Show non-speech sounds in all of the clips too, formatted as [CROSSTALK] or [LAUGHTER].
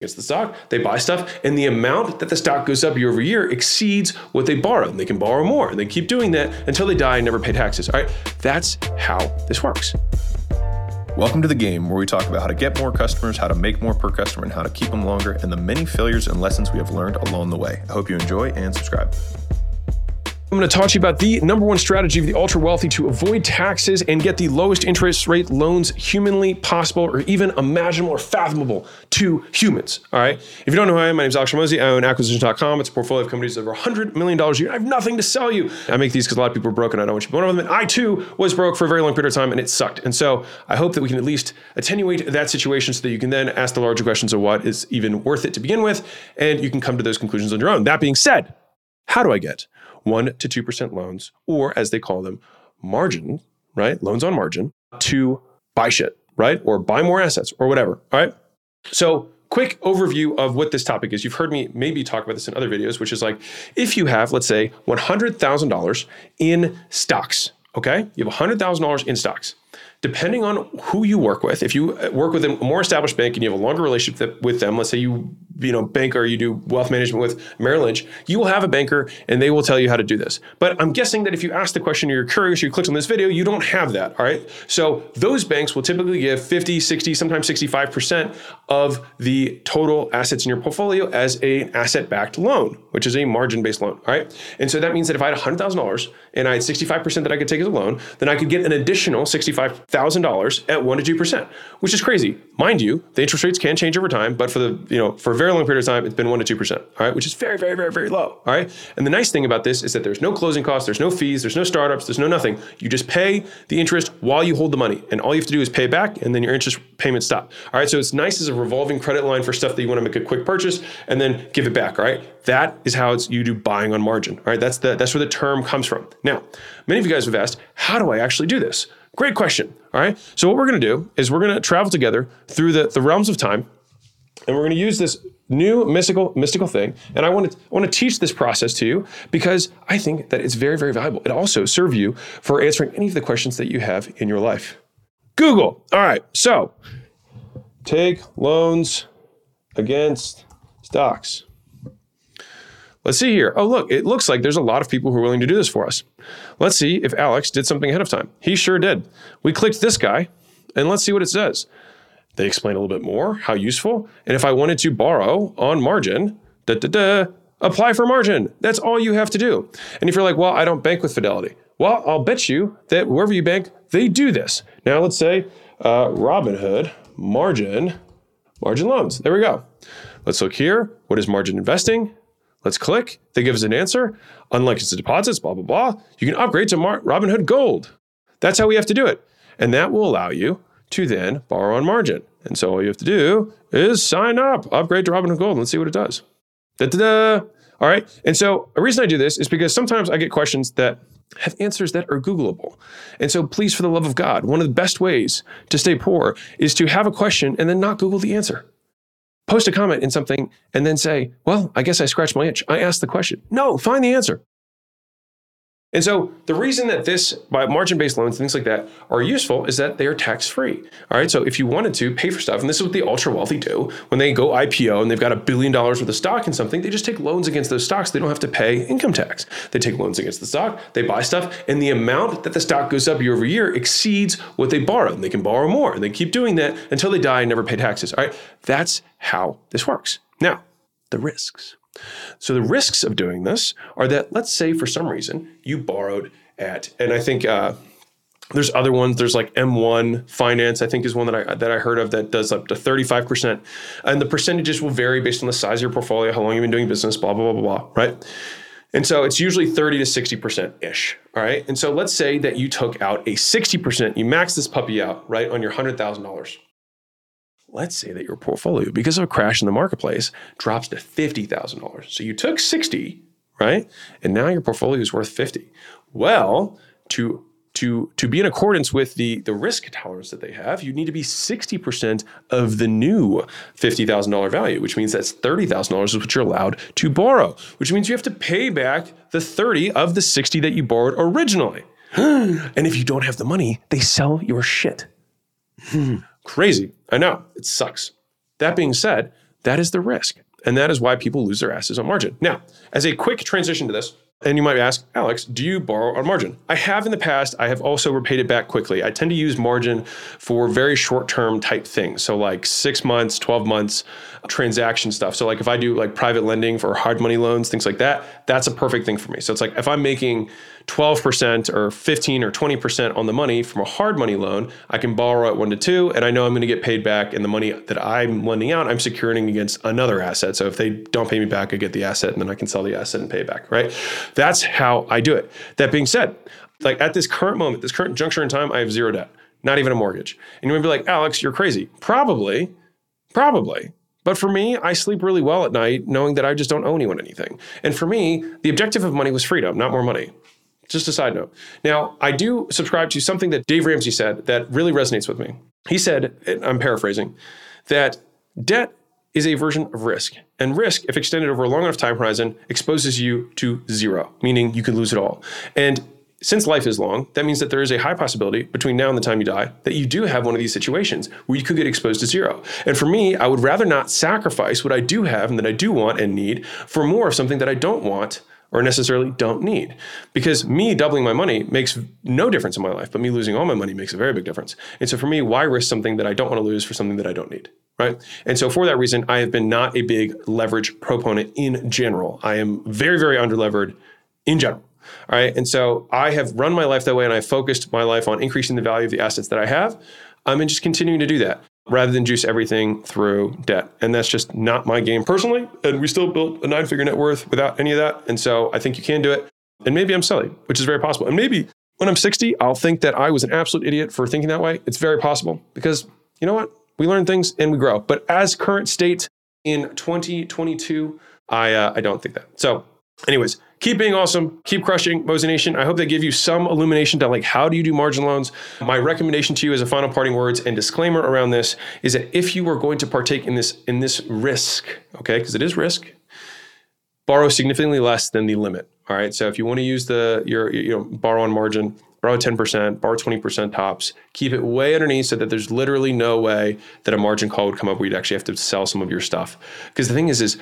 against the stock, they buy stuff, and the amount that the stock goes up year over year exceeds what they borrow. And they can borrow more, and they keep doing that until they die and never pay taxes. All right, that's how this works. Welcome to the game where we talk about how to get more customers, how to make more per customer, and how to keep them longer, and the many failures and lessons we have learned along the way. I hope you enjoy and subscribe. I'm going to talk to you about the number one strategy of the ultra wealthy to avoid taxes and get the lowest interest rate loans humanly possible or even imaginable or fathomable to humans. All right. If you don't know who I am, my name is Alex Hormozi. I own acquisitions.com. It's a portfolio of companies over $100 million a year. I have nothing to sell you. I make these because a lot of people are broke and I don't want you to be one of them. And I too was broke for a very long period of time and it sucked. And so I hope that we can at least attenuate that situation so that you can then ask the larger questions of what is even worth it to begin with. And you can come to those conclusions on your own. That being said, how do I get 1 to 2% loans, or as they call them, margin, right? Loans on margin to buy shit, right? Or buy more assets or whatever, all right? So, quick overview of what this topic is. You've heard me maybe talk about this in other videos, which is like if you have, let's say, $100,000 in stocks, okay? You have $100,000 in stocks depending on who you work with, if you work with a more established bank and you have a longer relationship with them, let's say you you know banker you do wealth management with Merrill Lynch, you will have a banker and they will tell you how to do this. But I'm guessing that if you ask the question or you're curious, or you clicked on this video, you don't have that. All right. So those banks will typically give 50, 60, sometimes 65% of the total assets in your portfolio as an asset-backed loan, which is a margin-based loan. All right. And so that means that if I had $100,000 and I had 65% that I could take as a loan, then I could get an additional 65 thousand dollars at one to two percent, which is crazy. Mind you, the interest rates can change over time, but for the you know for a very long period of time, it's been one to two percent. All right, which is very very very very low. All right, and the nice thing about this is that there's no closing costs, there's no fees, there's no startups, there's no nothing. You just pay the interest while you hold the money, and all you have to do is pay back, and then your interest payments stop. All right, so it's nice as a revolving credit line for stuff that you want to make a quick purchase and then give it back. All right, that is how it's you do buying on margin. All right, that's the that's where the term comes from. Now, many of you guys have asked, how do I actually do this? Great question. All right. So what we're going to do is we're going to travel together through the, the realms of time, and we're going to use this new mystical mystical thing. And I want to I want to teach this process to you because I think that it's very very valuable. It also serve you for answering any of the questions that you have in your life. Google. All right. So take loans against stocks. Let's see here. Oh, look, it looks like there's a lot of people who are willing to do this for us. Let's see if Alex did something ahead of time. He sure did. We clicked this guy, and let's see what it says. They explain a little bit more, how useful. And if I wanted to borrow on margin, da da da, apply for margin. That's all you have to do. And if you're like, well, I don't bank with Fidelity, well, I'll bet you that wherever you bank, they do this. Now, let's say uh, Robinhood margin, margin loans. There we go. Let's look here. What is margin investing? Let's click. They give us an answer. Unlike it's deposits, blah, blah, blah. You can upgrade to Mar- Robinhood Gold. That's how we have to do it. And that will allow you to then borrow on margin. And so all you have to do is sign up, upgrade to Robinhood Gold. Let's see what it does. Da-da-da. All right. And so the reason I do this is because sometimes I get questions that have answers that are Googleable. And so please, for the love of God, one of the best ways to stay poor is to have a question and then not Google the answer post a comment in something and then say, well, I guess I scratched my itch. I asked the question. No, find the answer. And so the reason that this by margin-based loans, and things like that, are useful is that they are tax-free. All right. So if you wanted to pay for stuff, and this is what the ultra wealthy do when they go IPO and they've got a billion dollars worth of stock in something, they just take loans against those stocks. They don't have to pay income tax. They take loans against the stock, they buy stuff, and the amount that the stock goes up year over year exceeds what they borrow. And they can borrow more. And they keep doing that until they die and never pay taxes. All right. That's how this works. Now, the risks. So the risks of doing this are that let's say for some reason you borrowed at, and I think uh, there's other ones. There's like M1 Finance, I think is one that I that I heard of that does up to 35%. And the percentages will vary based on the size of your portfolio, how long you've been doing business, blah, blah, blah, blah, blah, right? And so it's usually 30 to 60% ish. All right. And so let's say that you took out a 60%, you max this puppy out, right, on your $100,000 let's say that your portfolio, because of a crash in the marketplace, drops to $50,000. So you took 60, right? And now your portfolio is worth 50. Well, to to, to be in accordance with the, the risk tolerance that they have, you need to be 60% of the new $50,000 value, which means that's $30,000 is what you're allowed to borrow, which means you have to pay back the 30 of the 60 that you borrowed originally. [GASPS] and if you don't have the money, they sell your shit. [LAUGHS] Crazy. I know. It sucks. That being said, That is the risk. And that is why people lose their asses on margin. Now, as a quick transition to this, and you might ask, Alex, do you borrow on margin? I have in the past. I have also repaid it back quickly. I tend to use margin for very short term type things. So, like six months, 12 months transaction stuff. So, like if I do like private lending for hard money loans, things like that, that's a perfect thing for me. So, it's like if I'm making 12% or 15 or 20% on the money from a hard money loan, I can borrow at one to two, and I know I'm going to get paid back. And the money that I'm lending out, I'm securing against another asset. So if they don't pay me back, I get the asset, and then I can sell the asset and pay back. Right? That's how I do it. That being said, like at this current moment, this current juncture in time, I have zero debt, not even a mortgage. And you might be like, Alex, you're crazy. Probably, probably. But for me, I sleep really well at night knowing that I just don't owe anyone anything. And for me, the objective of money was freedom, not more money. Just a side note. Now, I do subscribe to something that Dave Ramsey said that really resonates with me. He said, I'm paraphrasing, that debt is a version of risk. And risk, if extended over a long enough time horizon, exposes you to zero, meaning you could lose it all. And since life is long, that means that there is a high possibility between now and the time you die that you do have one of these situations where you could get exposed to zero. And for me, I would rather not sacrifice what I do have and that I do want and need for more of something that I don't want or necessarily don't need. Because me doubling my money makes no difference in my life, but me losing all my money makes a very big difference. And so for me, why risk something that I don't want to lose for something that I don't need? Right. And so for that reason, I have been not a big leverage proponent in general. I am very, very underlevered in general. All right. And so I have run my life that way and I focused my life on increasing the value of the assets that I have. I'm just continuing to do that rather than juice everything through debt. And that's just not my game personally. And we still built a nine figure net worth without any of that. And so I think you can do it. And maybe I'm silly, which is very possible. And maybe when I'm 60, I'll think that I was an absolute idiot for thinking that way. It's very possible because you know what? We learn things and we grow. But as current state in 2022, I, uh, I don't think that. So, anyways, keep being awesome, keep crushing Mosey Nation. I hope they give you some illumination to like how do you do margin loans. My recommendation to you as a final parting words and disclaimer around this is that if you are going to partake in this in this risk, okay, because it is risk, borrow significantly less than the limit. All right. So if you want to use the your you know borrow on margin, borrow 10%, borrow 20% tops, keep it way underneath so that there's literally no way that a margin call would come up where you'd actually have to sell some of your stuff. Because the thing is, is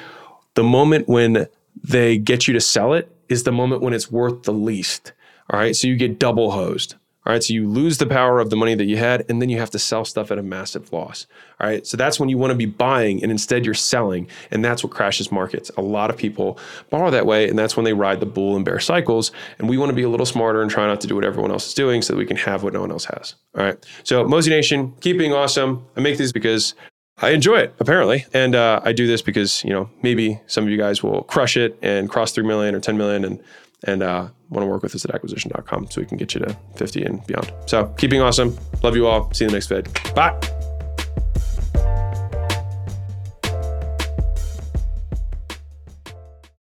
the moment when they get you to sell it is the moment when it's worth the least. All right. So you get double hosed. All right. So you lose the power of the money that you had, and then you have to sell stuff at a massive loss. All right. So that's when you want to be buying, and instead you're selling. And that's what crashes markets. A lot of people borrow that way, and that's when they ride the bull and bear cycles. And we want to be a little smarter and try not to do what everyone else is doing so that we can have what no one else has. All right. So, Mosey Nation, keep being awesome. I make these because I enjoy it apparently, and uh, I do this because you know maybe some of you guys will crush it and cross three million or ten million, and and uh, want to work with us at acquisition.com so we can get you to 50 and beyond. So keeping awesome. Love you all. See you in the next vid. Bye.